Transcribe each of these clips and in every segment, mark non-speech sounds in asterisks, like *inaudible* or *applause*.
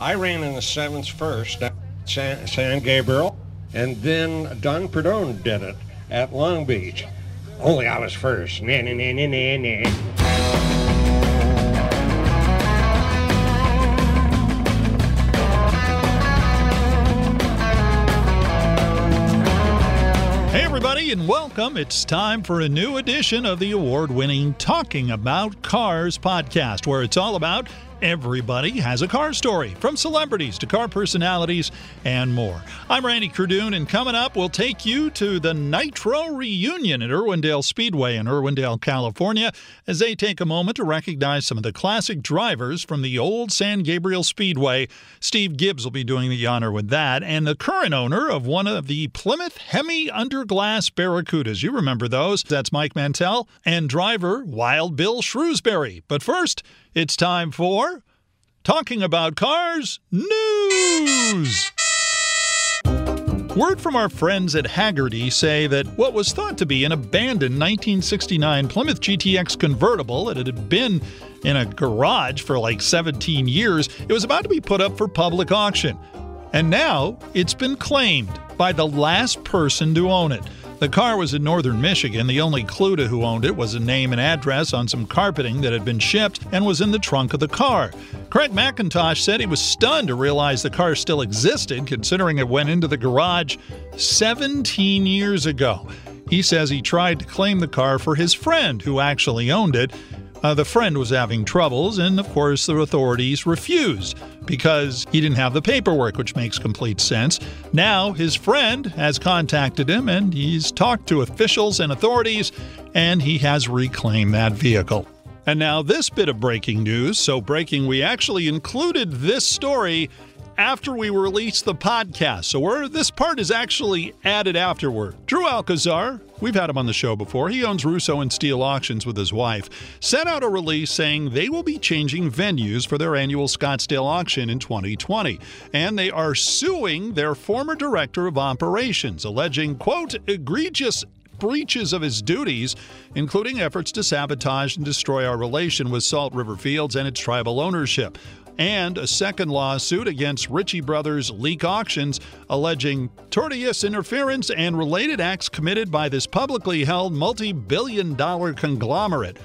I ran in the seventh first at San, San Gabriel, and then Don Prudhomme did it at Long Beach. Only I was first. Nah, nah, nah, nah, nah, nah. Hey, everybody, and welcome. It's time for a new edition of the award winning Talking About Cars podcast, where it's all about everybody has a car story, from celebrities to car personalities and more. I'm Randy Cardoon, and coming up, we'll take you to the Nitro reunion at Irwindale Speedway in Irwindale, California, as they take a moment to recognize some of the classic drivers from the old San Gabriel Speedway. Steve Gibbs will be doing the honor with that, and the current owner of one of the Plymouth Hemi Underglass Barracudas. You remember those? That's Mike Mantel, and driver Wild Bill Shrewsberry. But first, it's time for Talking About Cars News. Word from our friends at Hagerty say that what was thought to be an abandoned 1969 Plymouth GTX convertible that had been in a garage for like 17 years, it was about to be put up for public auction. And now it's been claimed by the last person to own it. The car was in northern Michigan. The only clue to who owned it was a name and address on some carpeting that had been shipped and was in the trunk of the car. Craig McIntosh said he was stunned to realize the car still existed, considering it went into the garage 17 years ago. He says he tried to claim the car for his friend who actually owned it. Uh, the friend was having troubles, and of course, the authorities refused because he didn't have the paperwork, which makes complete sense. Now, his friend has contacted him and he's talked to officials and authorities, and he has reclaimed that vehicle. And now, this bit of breaking news. So, breaking, we actually included this story after we released the podcast. So where this part is actually added afterward. Drew Alcazar, we've had him on the show before. He owns Russo and Steele Auctions with his wife. Sent out a release saying they will be changing venues for their annual Scottsdale auction in 2020, and they are suing their former director of operations, alleging quote egregious breaches of his duties, including efforts to sabotage and destroy our relation with Salt River Fields and its tribal ownership and a second lawsuit against Ritchie Brothers Leake Auctions, alleging tortious interference and related acts committed by this publicly held multi billion dollar conglomerate.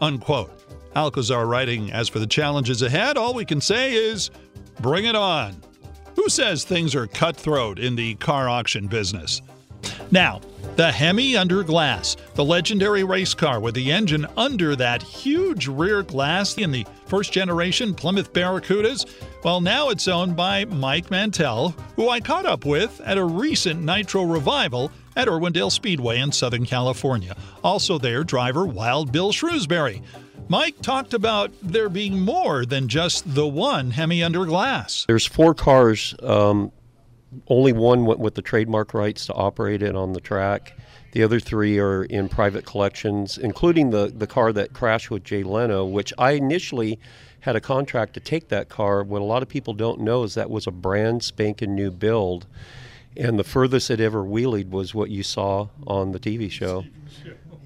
Unquote. Alcazar writing, As for the challenges ahead, all we can say is bring it on. Who says things are cutthroat in the car auction business? Now, the Hemi Under Glass, the legendary race car with the engine under that huge rear glass in the first generation Plymouth Barracudas, well, now it's owned by Mike Mantel, who I caught up with at a recent Nitro revival at Irwindale Speedway in Southern California. Also, there, driver Wild Bill Shrewsberry. Mike talked about there being more than just the one Hemi Under Glass. There's four cars. Um, only one went with the trademark rights to operate it on the track. The other three are in private collections, including the, the car that crashed with Jay Leno, which I initially had a contract to take that car. What a lot of people don't know is that was a brand spanking new build. And the furthest it ever wheelied was what you saw on the TV show.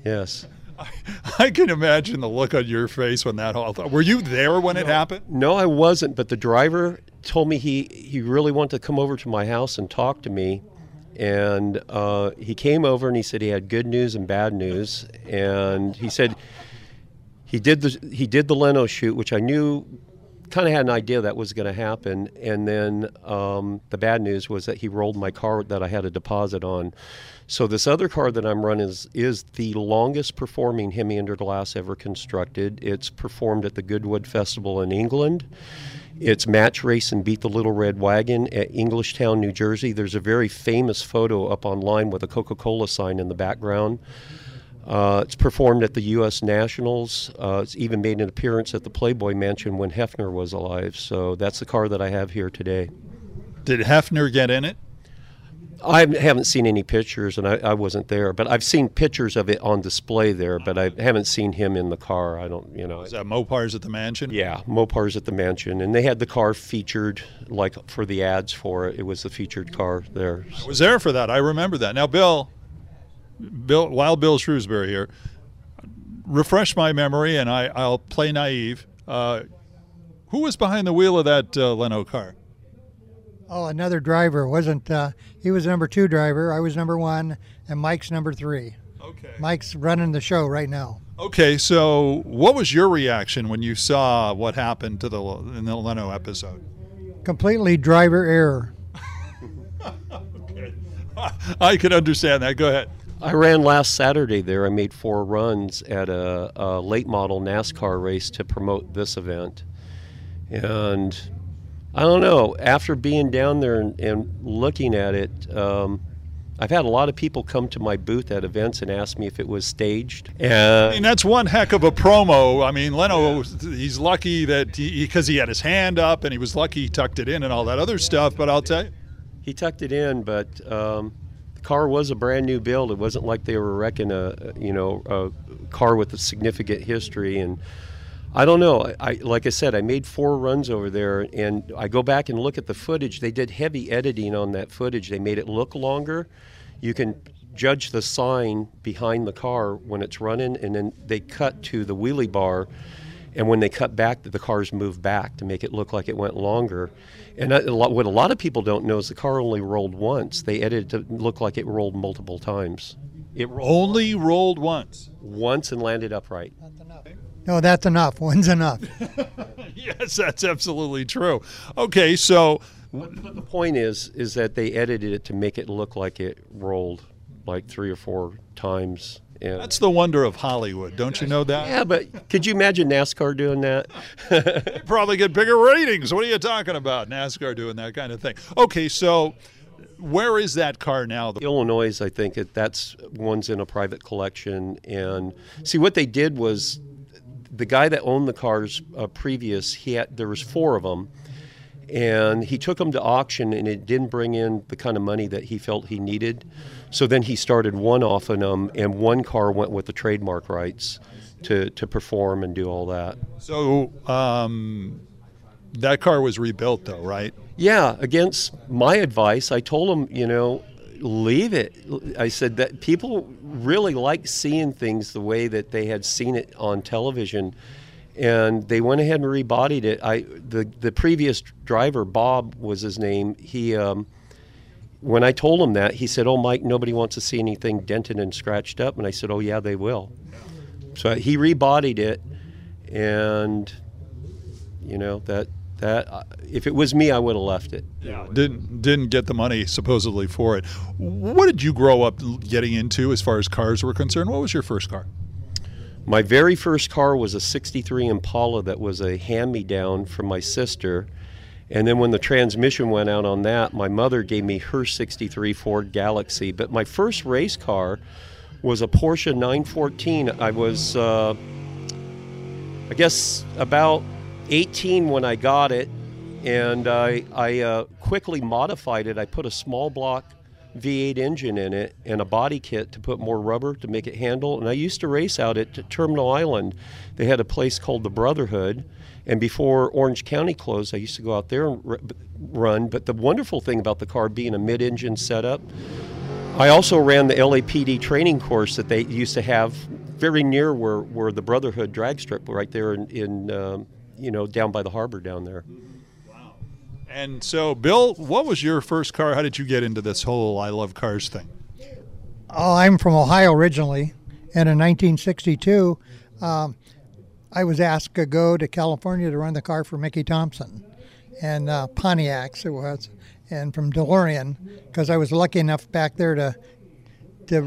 Yes. I, *laughs* I can imagine the look on your face when that all. Were you there when it happened? No, I wasn't. But the driver told me he he really wanted to come over to my house and talk to me, and uh, he came over and he said he had good news and bad news, and he said he did the he did the Leno shoot, which I knew. Kind of had an idea that was going to happen, and then um, the bad news was that he rolled my car that I had a deposit on. So this other car that I'm running is, is the longest performing Hemi under glass ever constructed. It's performed at the Goodwood Festival in England. It's match race and beat the Little Red Wagon at Englishtown, New Jersey. There's a very famous photo up online with a Coca-Cola sign in the background. Uh, it's performed at the U.S. Nationals. Uh, it's even made an appearance at the Playboy Mansion when Hefner was alive. So that's the car that I have here today. Did Hefner get in it? I haven't seen any pictures, and I, I, wasn't there, but I've seen pictures of it on display there. But I haven't seen him in the car. I don't, you know. Is that Mopar's at the mansion? Yeah, Mopar's at the mansion, and they had the car featured, like for the ads for it. It was the featured car there. I was there for that. I remember that. Now, Bill, Bill, Wild Bill Shrewsberry here. Refresh my memory, and I, I'll play naive. Uh, Who was behind the wheel of that uh, Leno car? Oh, another driver wasn't. Uh, he was number two driver. I was number one, and Mike's number three. Okay. Mike's running the show right now. Okay, so what was your reaction when you saw what happened to the in the Leno episode? Completely driver error. okay. *laughs* I can understand that. Go ahead. I ran last Saturday there. I made four runs at a, a late model NASCAR race to promote this event. And I don't know, after being down there and, and looking at it, um, I've had a lot of people come to my booth at events and ask me if it was staged. I And mean, that's one heck of a promo. I mean, Leno, he's lucky that he because he, had his hand up and he was lucky he tucked it in and all that other stuff. But I'll tell you, he tucked it in, but um, the car was a brand new build. It wasn't like they were wrecking a you know a car with a significant history. And I don't know. I, I like I said, I made four runs over there, and I go back and look at the footage. They did heavy editing on that footage. They made it look longer. You can judge the sign behind the car when it's running, and then they cut to the wheelie bar. And when they cut back, the cars move back to make it look like it went longer. And a lot, what a lot of people don't know is the car only rolled once. They edited it to look like it rolled multiple times. It rolled only rolled once. once and landed upright. No, that's enough. One's enough. *laughs* Yes, that's absolutely true. Okay, so But the point is, is that they edited it to make it look like it rolled like three or four times. And that's the wonder of Hollywood. Don't you know that? yeah, but could you imagine NASCAR doing that? *laughs* They probably get bigger ratings. What are you talking about? NASCAR doing that kind of thing. Okay, so where is that car now? The Illinois, I think it, that's one's in a private collection. And see, what they did was the guy that owned the cars uh, previous, he had there was four of them, and he took them to auction, and it didn't bring in the kind of money that he felt he needed. So then he started one off of them, and one car went with the trademark rights to to perform and do all that. So um, that car was rebuilt, though, right? Yeah, against my advice, I told him, you know, leave it. I said that people really liked seeing things the way that they had seen it on television, and they went ahead and rebodied it. I the the previous driver, Bob was his name. He um, when I told him that, he said, "Oh, Mike, nobody wants to see anything dented and scratched up." And I said, "Oh, yeah, they will." So he rebodied it, and you know that that uh, if it was me, I would have left it. Yeah. Didn't didn't get the money supposedly for it. What did you grow up getting into as far as cars were concerned? What was your first car? My very first car was a 63 Impala that was a hand me down from my sister. And then when the transmission went out on that, my mother gave me her 63 Ford Galaxie. But my first race car was a Porsche 914. I was, uh, I guess, about 18 when I got it. And I, I uh, quickly modified it. I put a small block V8 engine in it and a body kit to put more rubber to make it handle. And I used to race out at Terminal Island. They had a place called the Brotherhood. And before Orange County closed, I used to go out there and run. But the wonderful thing about the car being a mid engine setup, I also ran the LAPD training course that they used to have very near where, where the Brotherhood drag strip, right there in, in um, you know, down by the harbor down there. Wow. And so, Bill, what was your first car? How did you get into this whole I love cars thing? Oh, I'm from Ohio originally, and in 1962, um, I was asked to go to California to run the car for Mickey Thompson, and uh, Pontiacs it was, and from DeLorean, because I was lucky enough back there to to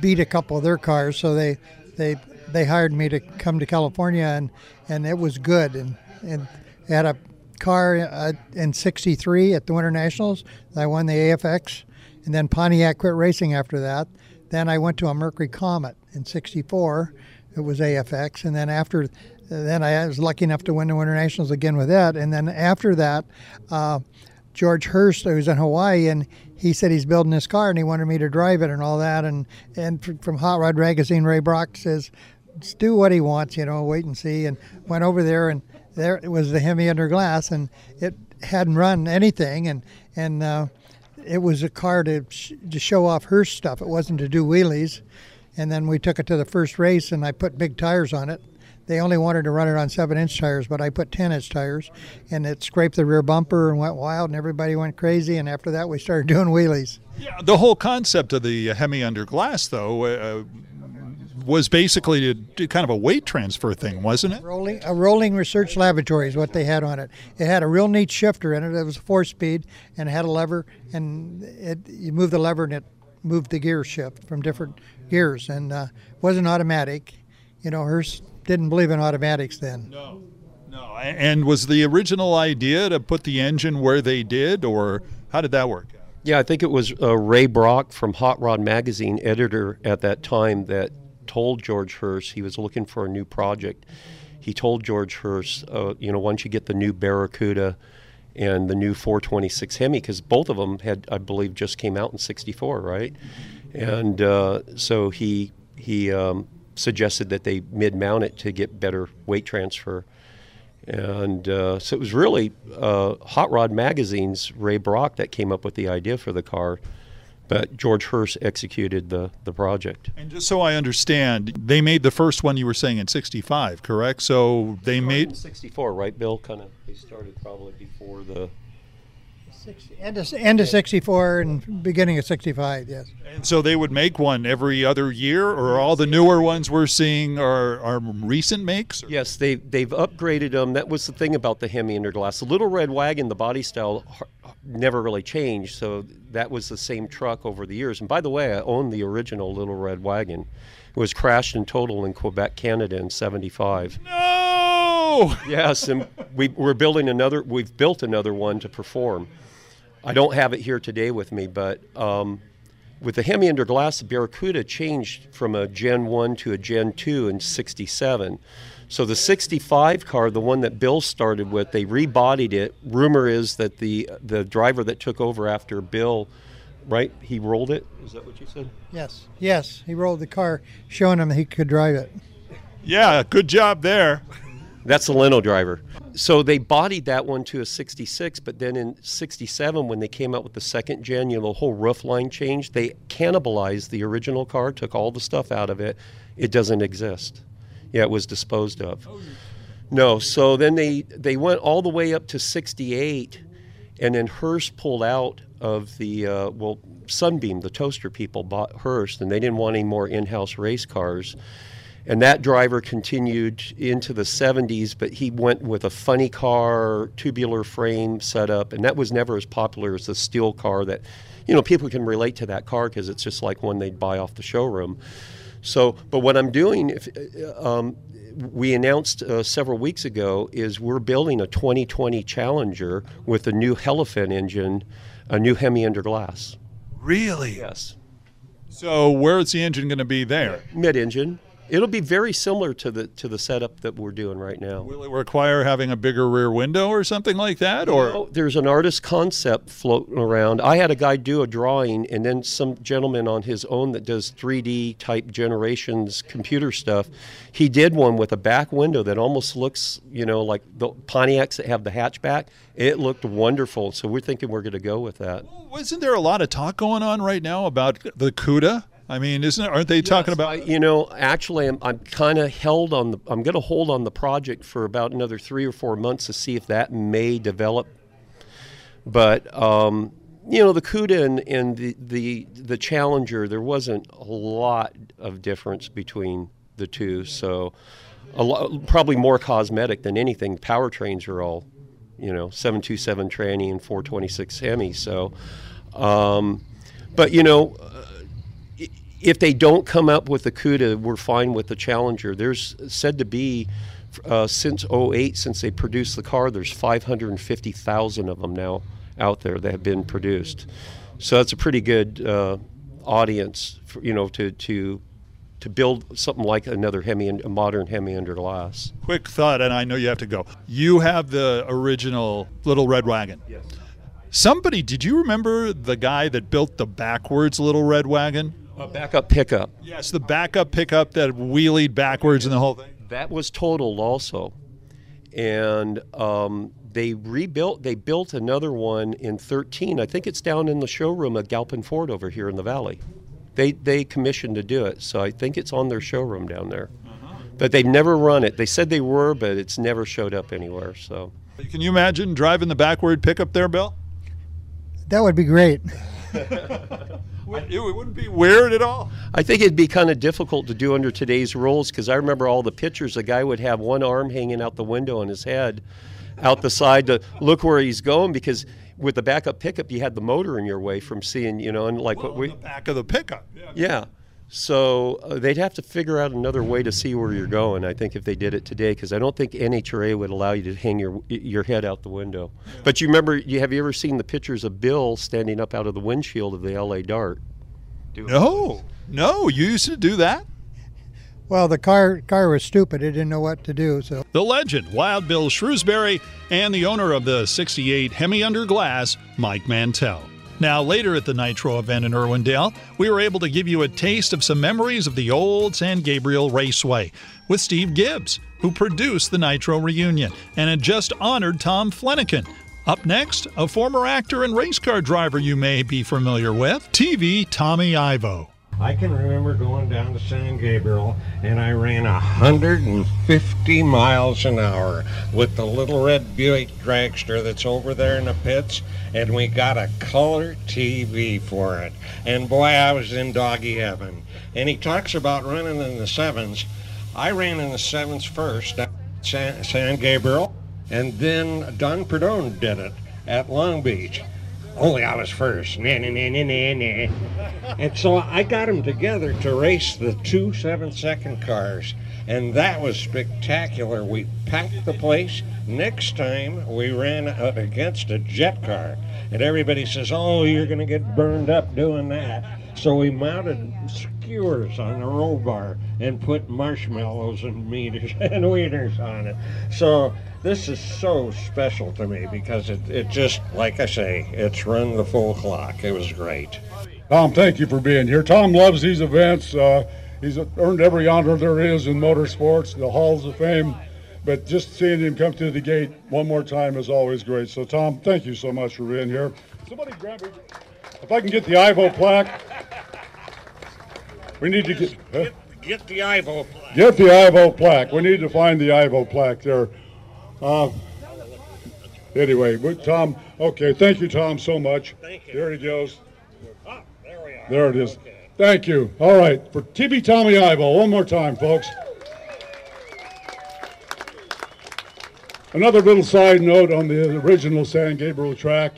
beat a couple of their cars. So they they they hired me to come to California, and and it was good, and and had a car uh, in '63 at the Winter Nationals. I won the AFX, and then Pontiac quit racing after that. Then I went to a Mercury Comet in '64. It was AFX, and then after, then I was lucky enough to win the Winter Nationals again with that. And then after that, uh, George Hurst, who was in Hawaii, and he said he's building this car, and he wanted me to drive it and all that. And and from Hot Rod Magazine, Ray Brock says, "Just do what he wants, you know, wait and see." And went over there, and there was the Hemi under glass, and it hadn't run anything, and and uh, it was a car to sh- to show off her stuff. It wasn't to do wheelies. And then we took it to the first race, and I put big tires on it. they only wanted to run it on seven inch tires, but I put 10 inch tires and it scraped the rear bumper and went wild and everybody went crazy. And after that, we started *laughs* doing wheelies. Yeah, the whole concept of the Hemi under glass, though, uh, was basically to do kind of a weight transfer thing, wasn't it? Rolling, a rolling research laboratory is what they had on it. It had a real neat shifter in it. It was four speed and it had a lever, and it, you move the lever and it moved the gear shift from different gears, and uh, wasn't automatic. You know, Hurst didn't believe in automatics then. No. No. And was the original idea to put the engine where they did, or how did that work? Yeah, I think it was uh, Ray Brock from Hot Rod Magazine, editor at that time, that told George Hurst he was looking for a new project. He told George Hurst, uh, you know, once you get the new Barracuda and the new 426 Hemi, because both of them had, I believe, just came out in '64, right? And uh, so he he um, suggested that they mid-mount it to get better weight transfer. And uh, so it was really uh, Hot Rod Magazine's Ray Brock that came up with the idea for the car but George Hurst executed the, the project. And just so I understand, they made the first one you were saying in 65, correct? So they made 64, right, Bill? Kind of they started probably before the end of, end of 64 and beginning of 65, yes. And so they would make one every other year, or all the newer ones we're seeing are, are recent makes? Or? Yes, they, they've upgraded them. That was the thing about the Hemi Underglass. The Little Red Wagon, the body style never really changed, so that was the same truck over the years. And by the way, I own the original Little Red Wagon. It was crashed in total in Quebec, Canada in 75. No! Yes, and we, we're building another, we've built another one to perform. I don't have it here today with me, but um, with the Hemi under glass, the Barracuda changed from a Gen 1 to a Gen 2 in 67. So the 65 car, the one that Bill started with, they rebodied it. Rumor is that the the driver that took over after Bill, right, he rolled it. Is that what you said? Yes, yes, he rolled the car, showing him he could drive it. Yeah, good job there. That's the Leno driver. So they bodied that one to a 66, but then in 67, when they came out with the second gen, you know, the whole roof line changed. They cannibalized the original car, took all the stuff out of it. It doesn't exist. Yeah, it was disposed of. No, so then they, they went all the way up to 68, and then Hurst pulled out of the, uh, well, Sunbeam, the toaster people, bought Hurst, and they didn't want any more in house race cars. And that driver continued into the 70s, but he went with a funny car, tubular frame setup, and that was never as popular as the steel car that, you know, people can relate to that car because it's just like one they'd buy off the showroom. So, but what I'm doing, if, uh, um, we announced uh, several weeks ago, is we're building a 2020 Challenger with a new Hellephant engine, a new Hemi under glass. Really? Yes. So, where's the engine going to be there? Mid engine. It'll be very similar to the to the setup that we're doing right now. Will it require having a bigger rear window or something like that? Or you know, there's an artist concept floating around. I had a guy do a drawing, and then some gentleman on his own that does 3D type generations computer stuff. He did one with a back window that almost looks, you know, like the Pontiacs that have the hatchback. It looked wonderful, so we're thinking we're going to go with that. Well, isn't there a lot of talk going on right now about the CUDA? I mean, isn't it, aren't they talking about? I, you know, actually, I'm, I'm kind of held on the. I'm going to hold on the project for about another three or four months to see if that may develop. But um, you know, the CUDA and, and the, the the Challenger, there wasn't a lot of difference between the two. So, a lot, probably more cosmetic than anything. Powertrains are all, you know, 727 tranny and 426 Hemi. So, um, but you know if they don't come up with the CUDA, we're fine with the Challenger. There's said to be, uh, since 08, since they produced the car, there's 550,000 of them now out there that have been produced. So that's a pretty good uh, audience, for, you know, to, to to build something like another Hemi, a modern Hemi under glass. Quick thought, and I know you have to go. You have the original Little Red Wagon. Yes. Somebody, did you remember the guy that built the backwards Little Red Wagon? A backup pickup. Yes, the backup pickup that wheelied backwards and the whole thing. That was totaled also, and um, they rebuilt. They built another one in 13. I think it's down in the showroom at Galpin Ford over here in the valley. They they commissioned to do it, so I think it's on their showroom down there. but they've never run it. They said they were, but it's never showed up anywhere. So, Can you imagine driving the backward pickup there, Bill? That would be great. *laughs* It wouldn't be weird at all. I think it'd be kind of difficult to do under today's rules because I remember all the pictures. A guy would have one arm hanging out the window on his head, out the side to look where he's going because with the backup pickup you had the motor in your way from seeing, you know, and like what we the back of the pickup. Yeah. Yeah. So uh, they'd have to figure out another way to see where you're going. I think if they did it today, because I don't think NHRA would allow you to hang your your head out the window. But you remember, you have you ever seen the pictures of Bill standing up out of the windshield of the LA Dart? No, no, you used to do that. Well, the car car was stupid. It didn't know what to do. So The legend, Wild Bill Shrewsberry, and the owner of the 68 Hemi Under Glass, Mike Mantel. Now, later at the Nitro event in Irwindale, we were able to give you a taste of some memories of the old San Gabriel Raceway with Steve Gibbs, who produced the Nitro reunion and had just honored Tom Flanagan. Up next, a former actor and race car driver you may be familiar with, TV Tommy Ivo. I can remember going down to San Gabriel and I ran 150 miles an hour with the little red Buick dragster that's over there in the pits and we got a color TV for it. And boy, I was in doggy heaven. And he talks about running in the sevens. I ran in the sevens first at San, San Gabriel and then Don Prudhomme did it at Long Beach. Only I was first. Nah, nah, nah, nah, nah, nah. And so I got them together to race the two seven second cars. And that was spectacular. We packed the place. Next time we ran out against a jet car. And everybody says, oh, you're going to get burned up doing that. So we mounted skewers on the roll bar and put marshmallows and meters *laughs* and wieners on it. So this is so special to me because it, it just, like I say, it's run the full clock. It was great. Tom, thank you for being here. Tom loves these events. Uh, he's earned every honor there is in motorsports, the halls of fame. But just seeing him come through the gate one more time is always great. So, Tom, thank you so much for being here. Somebody grab me. If I can get the Ivo plaque. We need to get. huh? Get the Ivo. Get the Ivo plaque. We need to find the Ivo plaque there. Uh, anyway, but Tom, okay, thank you, Tom, so much. Thank you. There he goes. Oh, there we are. There it is. Okay. Thank you. All right, for TV Tommy Ivo, one more time, folks. Another little side note on the original San Gabriel track.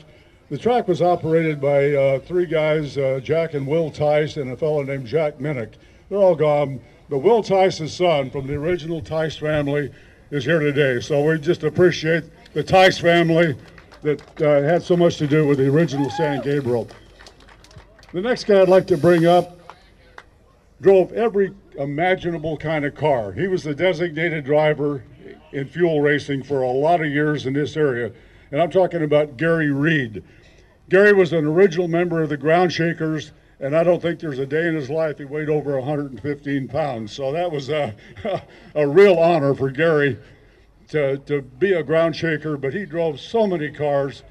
The track was operated by uh, three guys, uh, Jack and Will Tice, and a fellow named Jack Minnick. They're all gone. But Will Tice's son from the original Tice family is here today. So we just appreciate the Tice family that uh, had so much to do with the original San Gabriel. The next guy I'd like to bring up drove every imaginable kind of car. He was the designated driver in fuel racing for a lot of years in this area. And I'm talking about Gary Reed. Gary was an original member of the Ground Shakers, and I don't think there's a day in his life he weighed over 115 pounds. So that was a, *laughs* a real honor for Gary to, to be a ground shaker, but he drove so many cars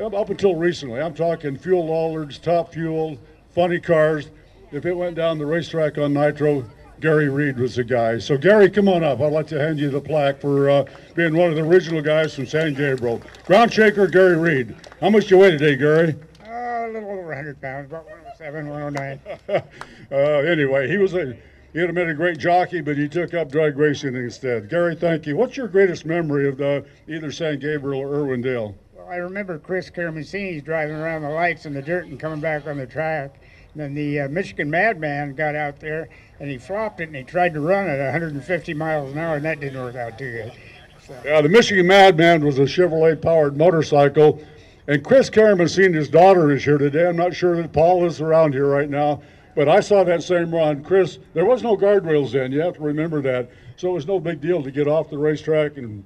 up up until recently. I'm talking fuel Lollards, top fuel, funny cars. If it went down the racetrack on Nitro, Gary Reed was the guy. So, Gary, come on up. I'd like to hand you the plaque for uh, being one of the original guys from San Gabriel. Ground shaker, Gary Reed. How much you weigh today, Gary? Oh, a little over 100 pounds, about 107, 109. *laughs* uh, anyway, he was a he'd have been a great jockey, but he took up drag racing instead. Gary, thank you. What's your greatest memory of the, either San Gabriel or Irwindale? Well, I remember Chris Karamesines' driving around the lights in the dirt and coming back on the track. And then the uh, Michigan Madman got out there and he flopped it and he tried to run at 150 miles an hour, and that didn't work out too good. So, Yeah, the Michigan Madman was a Chevrolet powered motorcycle. And Chris Karamesines, his daughter, is here today. I'm not sure that Paul is around here right now, but I saw that same run. Chris, there was no guardrails then. You have to remember that. So it was no big deal to get off the racetrack and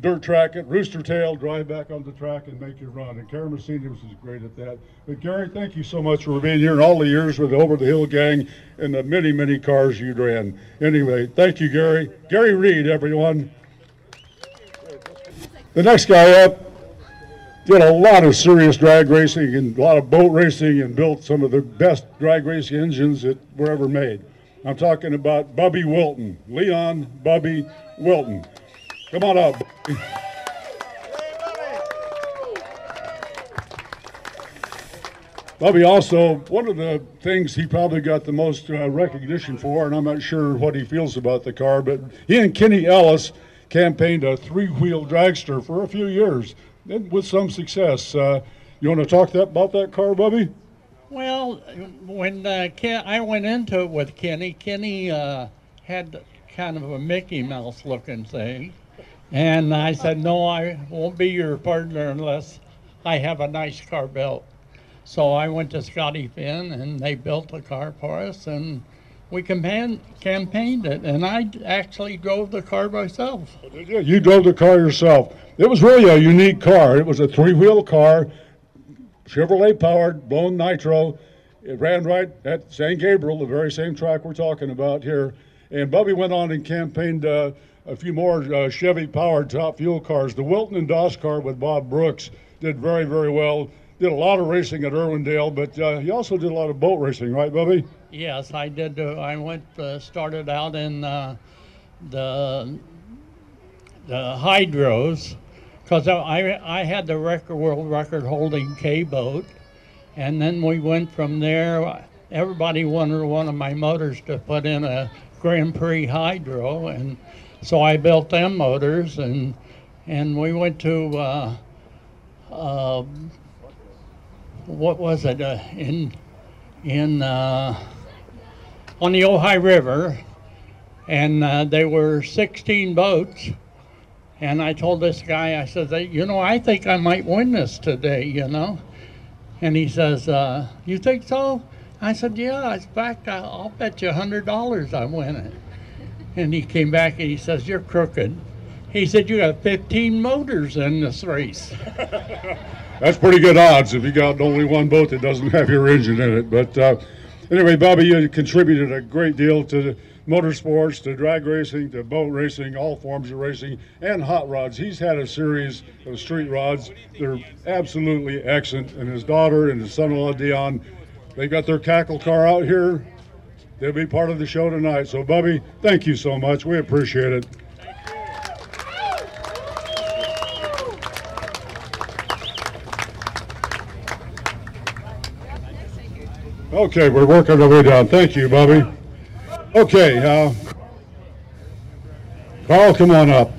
dirt track it, rooster tail, drive back on the track and make your run. And Karamesines was great at that. But Gary, thank you so much for being here and all the years with the Over the Hill gang and the many, many cars you ran. Anyway, thank you, Gary. Gary Reed, everyone. The next guy up did a lot of serious drag racing and a lot of boat racing and built some of the best drag racing engines that were ever made. I'm talking about Bubby Wilton, Leon Bubby Wilton. Come on up. Bubby. Also, one of the things he probably got the most uh, recognition for, and I'm not sure what he feels about the car, but he and Kenny Ellis campaigned a three wheel dragster for a few years with some success. Uh, you want to talk that, about that car, Bubby? Well, when uh, Ken, I went into it with Kenny, Kenny uh, had kind of a Mickey Mouse looking thing. And I said, No, I won't be your partner unless I have a nice car built. So I went to Scotty Fenn and they built the car for us and we campaign, campaigned it. And I actually drove the car myself. You drove the car yourself. It was really a unique car. It was a three wheel car, Chevrolet powered, blown nitro. It ran right at San Gabriel, the very same track we're talking about here. And Bubby went on and campaigned uh, a few more uh, Chevy powered top fuel cars. The Wilton and Doss car with Bob Brooks did very, very well did a lot of racing at Irwindale, but uh, you also did a lot of boat racing, right, Bubby? Yes, I did. Uh, I went uh, started out in uh, the the hydros because I I had the record world record holding K boat, and then we went from there. Everybody wanted one of my motors to put in a Grand Prix hydro, and so I built them motors, and and we went to. What was it uh, in in uh, on the Ojai River, and uh, there were 16 boats. And I told this guy, I said, you know, I think I might win this today, you know. And he says, uh, you think so? I said, yeah. In fact, I'll bet you $100 I win it. And he came back and he says, you're crooked. He said, you got 15 motors in this race. *laughs* That's pretty good odds if you got only one boat that doesn't have your engine in it. But uh, anyway, Bobby, you contributed a great deal to motorsports, to drag racing, to boat racing, all forms of racing, and hot rods. He's had a series of street rods. They're absolutely excellent. And his daughter and his son-in-law Dion, they got their cackle car out here. They'll be part of the show tonight. So, Bubby, thank you so much. We appreciate it. Okay, we're working our way down. Thank you, Bobby. Okay, uh, Carl, come on up.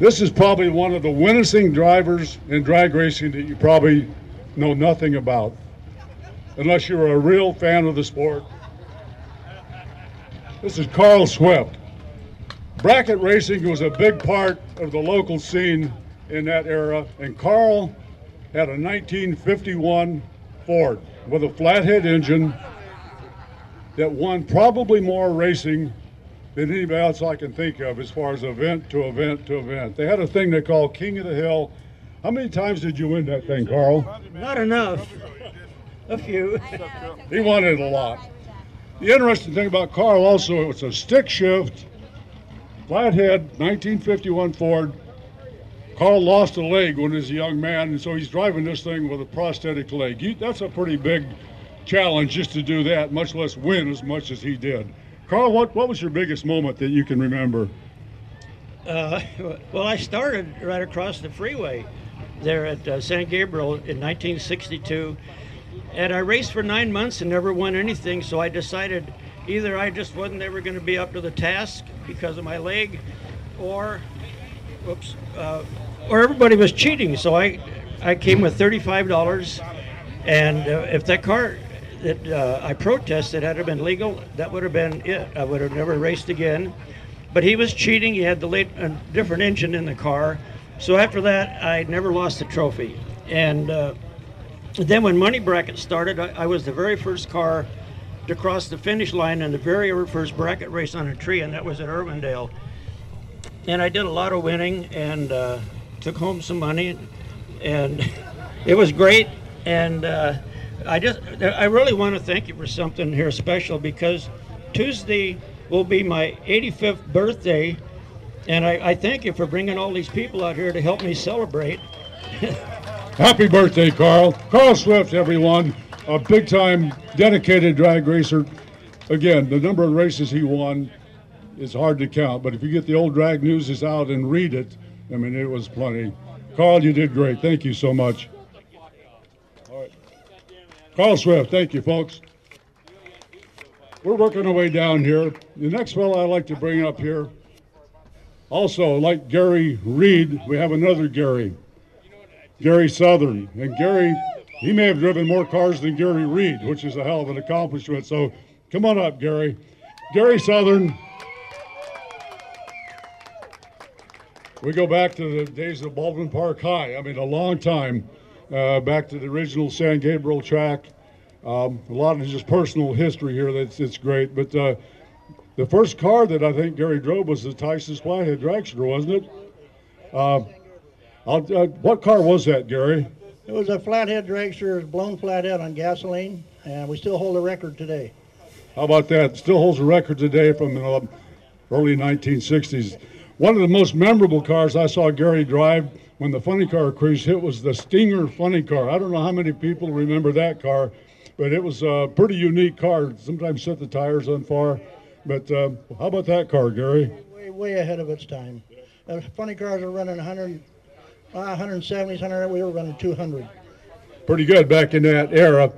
This is probably one of the winningest drivers in drag racing that you probably know nothing about, unless you're a real fan of the sport. This is Carl Swift. Bracket racing was a big part of the local scene in that era, and Carl had a 1951 Ford with a flathead engine that won probably more racing than anybody else I can think of as far as event to event to event. They had a thing they called King of the Hill. How many times did you win that thing, Carl? Not enough. A few. he won it a lot. The interesting thing about Carl also, it was a stick shift, flathead, 1951 Ford, Carl lost a leg when he was a young man, and so he's driving this thing with a prosthetic leg. He, that's a pretty big challenge just to do that, much less win as much as he did. Carl, what, what was your biggest moment that you can remember? Uh, *laughs* well, I started right across the freeway there at uh, San Gabriel in 1962, and I raced for nine months and never won anything. So I decided either I just wasn't ever going to be up to the task because of my leg, or, whoops, uh, or everybody was cheating. So I, I came with thirty-five dollars, and uh, if that car that uh, I protested had been legal, that would have been it. I would have never raced again. But he was cheating. He had the late, a different engine in the car. So after that, I never lost the trophy. And uh, then when Money Bracket started, I, I, was the very first car to cross the finish line in the very first bracket race on a tree, and that was at Irwindale. And I did a lot of winning, and uh, took home some money, and *laughs* it was great. And uh, I just, I really want to thank you for something here special because Tuesday will be my 85th birthday, and I, I thank you for bringing all these people out here to help me celebrate. *laughs* Happy birthday, Carl. Carl Swift, everyone, a big time dedicated drag racer. again, the number of races he won is hard to count. But if you get the old drag newses out and read it, I mean, it was plenty. Carl, you did great. Thank you so much. All right. Carl Swift, thank you, folks. We're working our way down here. The next fellow I'd like to bring up here, also like Gary Reed, we have another Gary, Gary Southern. And Gary, he may have driven more cars than Gary Reed, which is a hell of an accomplishment. So come on up, Gary. Gary Southern. We go back to the days of Baldwin Park High. I mean, a long time uh, back to the original San Gabriel track. Um, a lot of just personal history here. That's it's great. But uh, the first car that I think Gary drove was the Tyson's Flathead Dragster, wasn't it? Uh, uh, what car was that, Gary? It was a flathead dragster, blown flathead on gasoline, and we still hold the record today. How about that? Still holds a record today from the early 1960s. One of the most memorable cars I saw Gary drive when the funny car cruise hit was the Stinger funny car. I don't know how many people remember that car, but it was a pretty unique car. Sometimes set the tires on fire. But uh, how about that car, Gary? Way, way ahead of its time. Uh, funny cars are running 100, uh, 170s, 100. We were running 200. Pretty good back in that era.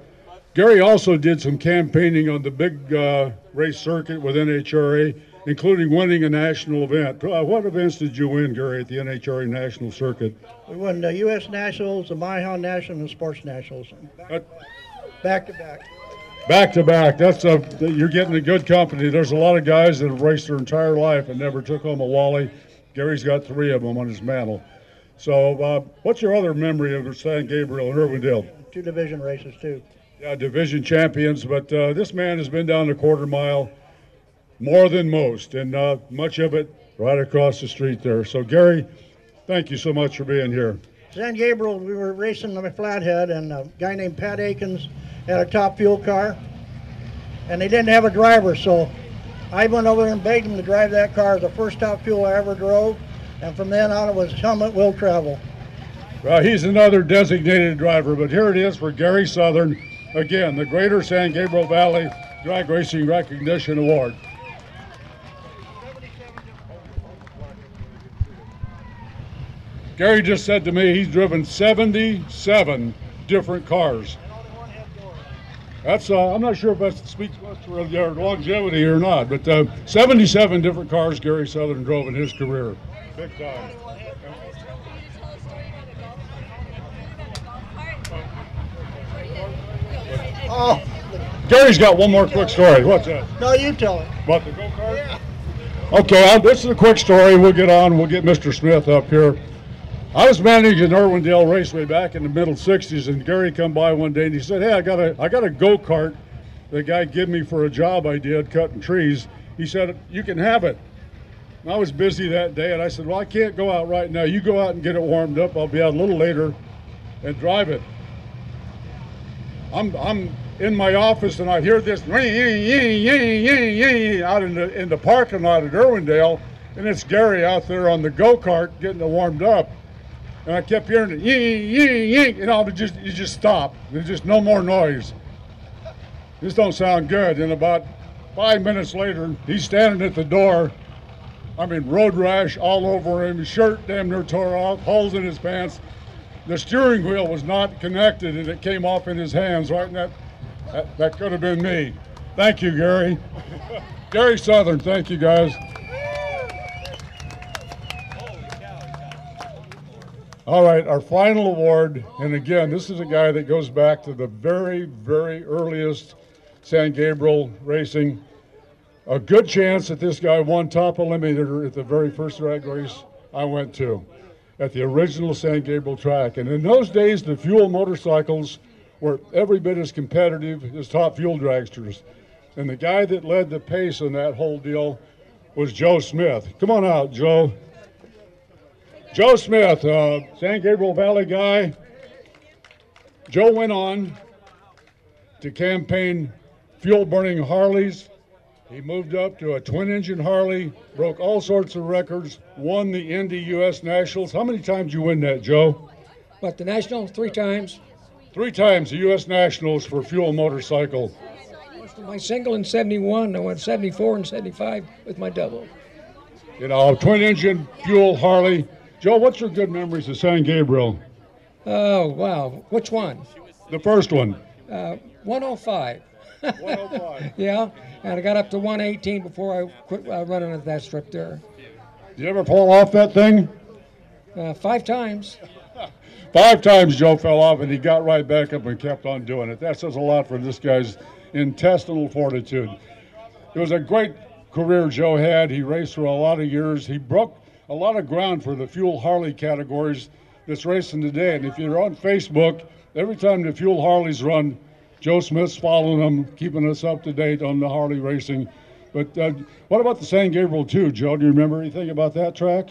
Gary also did some campaigning on the big uh, race circuit with NHRA, including winning a national event. Uh, what events did you win, Gary, at the NHRA National Circuit? We won the U.S. Nationals, the Maiha National, and the Sports Nationals. Back to back. Back to back. That's a you're getting a good company. There's a lot of guys that have raced their entire life and never took home a Wally. Gary's got three of them on his mantle. So, uh, what's your other memory of San Gabriel and Irwindale? Two division races too. Yeah, division champions. But uh, this man has been down the quarter mile more than most, and uh, much of it right across the street there. So, Gary, thank you so much for being here. San Gabriel, we were racing on a flathead, and a guy named Pat Akins had a top fuel car, and they didn't have a driver, so I went over and begged him to drive that car. It was the first top fuel I ever drove, and from then on it was helmet will travel. Well, he's another designated driver, but here it is for Gary Southern. Again, the Greater San Gabriel Valley Drag Racing Recognition Award. Gary just said to me he's driven 77 different cars. That's uh, I'm not sure if that speaks much to their longevity or not, but uh, 77 different cars Gary Southern drove in his career. Big time. Oh, Gary's got one more quick story. What's that? no, you tell it. About the go kart? Okay, uh, this is a quick story. We'll get on. We'll get Mr. Smith up here. I was managing Irwindale Raceway back in the middle '60s, and Gary come by one day and he said, "Hey, I got a I got a go kart. The guy gave me for a job I did cutting trees. He said you can have it." And I was busy that day, and I said, "Well, I can't go out right now. You go out and get it warmed up. I'll be out a little later, and drive it." I'm I'm in my office and I hear this out in the in the parking lot at Irwindale, and it's Gary out there on the go kart getting it warmed up. And I kept hearing it, ying, ying, ying, and all just you just stop. There's just no more noise. This don't sound good. And about five minutes later, he's standing at the door. I mean, road rash all over him, his shirt damn near tore off, holes in his pants. The steering wheel was not connected, and it came off in his hands right in that. That, that could have been me. Thank you, Gary. *laughs* Gary Southern, thank you, guys. All right, our final award, and again, this is a guy that goes back to the very, very earliest San Gabriel racing. A good chance that this guy won top eliminator at the very first drag race I went to, at the original San Gabriel track. And in those days, the fuel motorcycles were every bit as competitive as top fuel dragsters. And the guy that led the pace in that whole deal was Joe Smith. Come on out, Joe. Joe Smith, uh, San Gabriel Valley guy. Joe went on to campaign fuel burning Harleys. He moved up to a twin engine Harley, broke all sorts of records, won the Indy US Nationals. How many times you win that, Joe? What, the Nationals Three times. Three times the U.S. Nationals for fuel motorcycle. My single in 71, I went 74 and 75 with my double. You know, twin engine, fuel, Harley. Joe, what's your good memories of San Gabriel? Oh, wow. Which one? The first one. Uh, 105. 105. *laughs* yeah, and I got up to 118 before I quit uh, running at that strip there. Did you ever fall off that thing? Uh, five times. *laughs* Five times Joe fell off and he got right back up and kept on doing it. That says a lot for this guy's intestinal fortitude. It was a great career Joe had. He raced for a lot of years. He broke a lot of ground for the Fuel Harley categories that's racing today. And if you're on Facebook, every time the Fuel Harleys run, Joe Smith's following them, keeping us up to date on the Harley racing. But uh, what about the San Gabriel too, Joe? Do you remember anything about that track?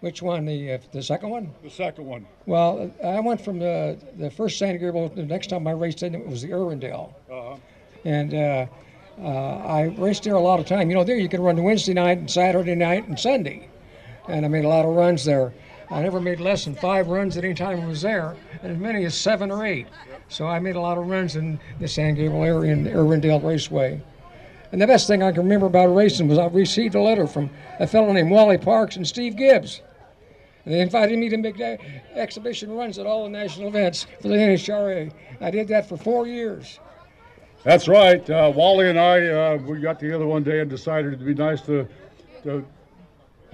Which one? The uh, the second one? The second one. Well, I went from the the first San Gabriel. The next time I raced in it was the Irwindale, Uh-huh. and uh, uh, I raced there a lot of time. You know, there you could run Wednesday night and Saturday night and Sunday, and I made a lot of runs there. I never made less than five runs at any time I was there, and as many as seven or eight. So I made a lot of runs in the San Gabriel area in Irwindale Raceway. And the best thing I can remember about racing was I received a letter from a fellow named Wally Parks and Steve Gibbs. And they invited me to make exhibition runs at all the national events for the NHRA. I did that for four years. That's right. Uh, Wally and I, uh, we got together one day and decided it'd be nice to, to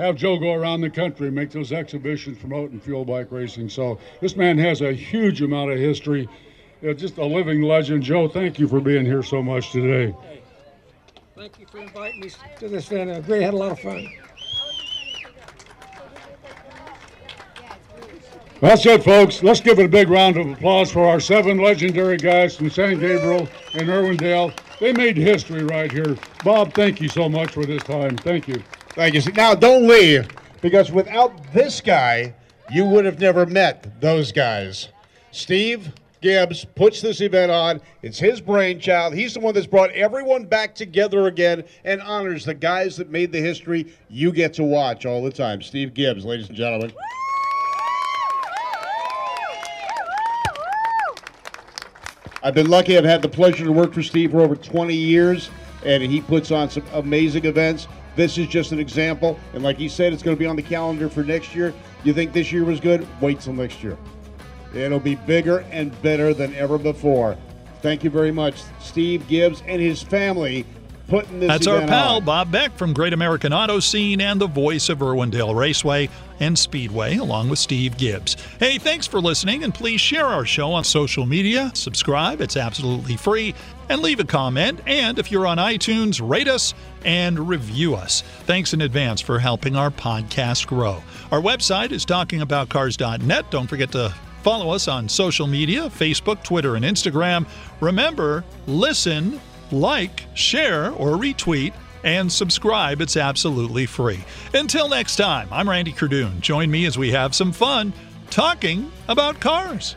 have Joe go around the country, make those exhibitions promoting fuel bike racing. So this man has a huge amount of history. Uh, just a living legend. Joe, thank you for being here so much today. Thank you for inviting me to this event. I really had a lot of fun. That's it, folks. Let's give it a big round of applause for our seven legendary guys from San Gabriel and Irwindale. They made history right here. Bob, thank you so much for this time. Thank you. Thank you. Now, don't leave, because without this guy, you would have never met those guys. Steve Gibbs puts this event on. It's his brainchild. He's the one that's brought everyone back together again and honors the guys that made the history you get to watch all the time. Steve Gibbs, ladies and gentlemen. I've been lucky. I've had the pleasure to work for Steve for over 20 years, and he puts on some amazing events. This is just an example, and like he said, it's going to be on the calendar for next year. You think this year was good? Wait till next year. It'll be bigger and better than ever before. Thank you very much, Steve Gibbs and his family, putting this. That's our pal on. Bob Beck from Great American Auto Scene and the voice of Irwindale Raceway and Speedway, along with Steve Gibbs. Hey, thanks for listening, and please share our show on social media. Subscribe, it's absolutely free, and leave a comment. And if you're on iTunes, rate us and review us. Thanks in advance for helping our podcast grow. Our website is talkingaboutcars.net. Don't forget to follow us on social media Facebook, Twitter, and Instagram. Remember, listen, like, share, or retweet, and subscribe. It's absolutely free. Until next time, I'm Randy Cardoon. Join me as we have some fun talking about cars.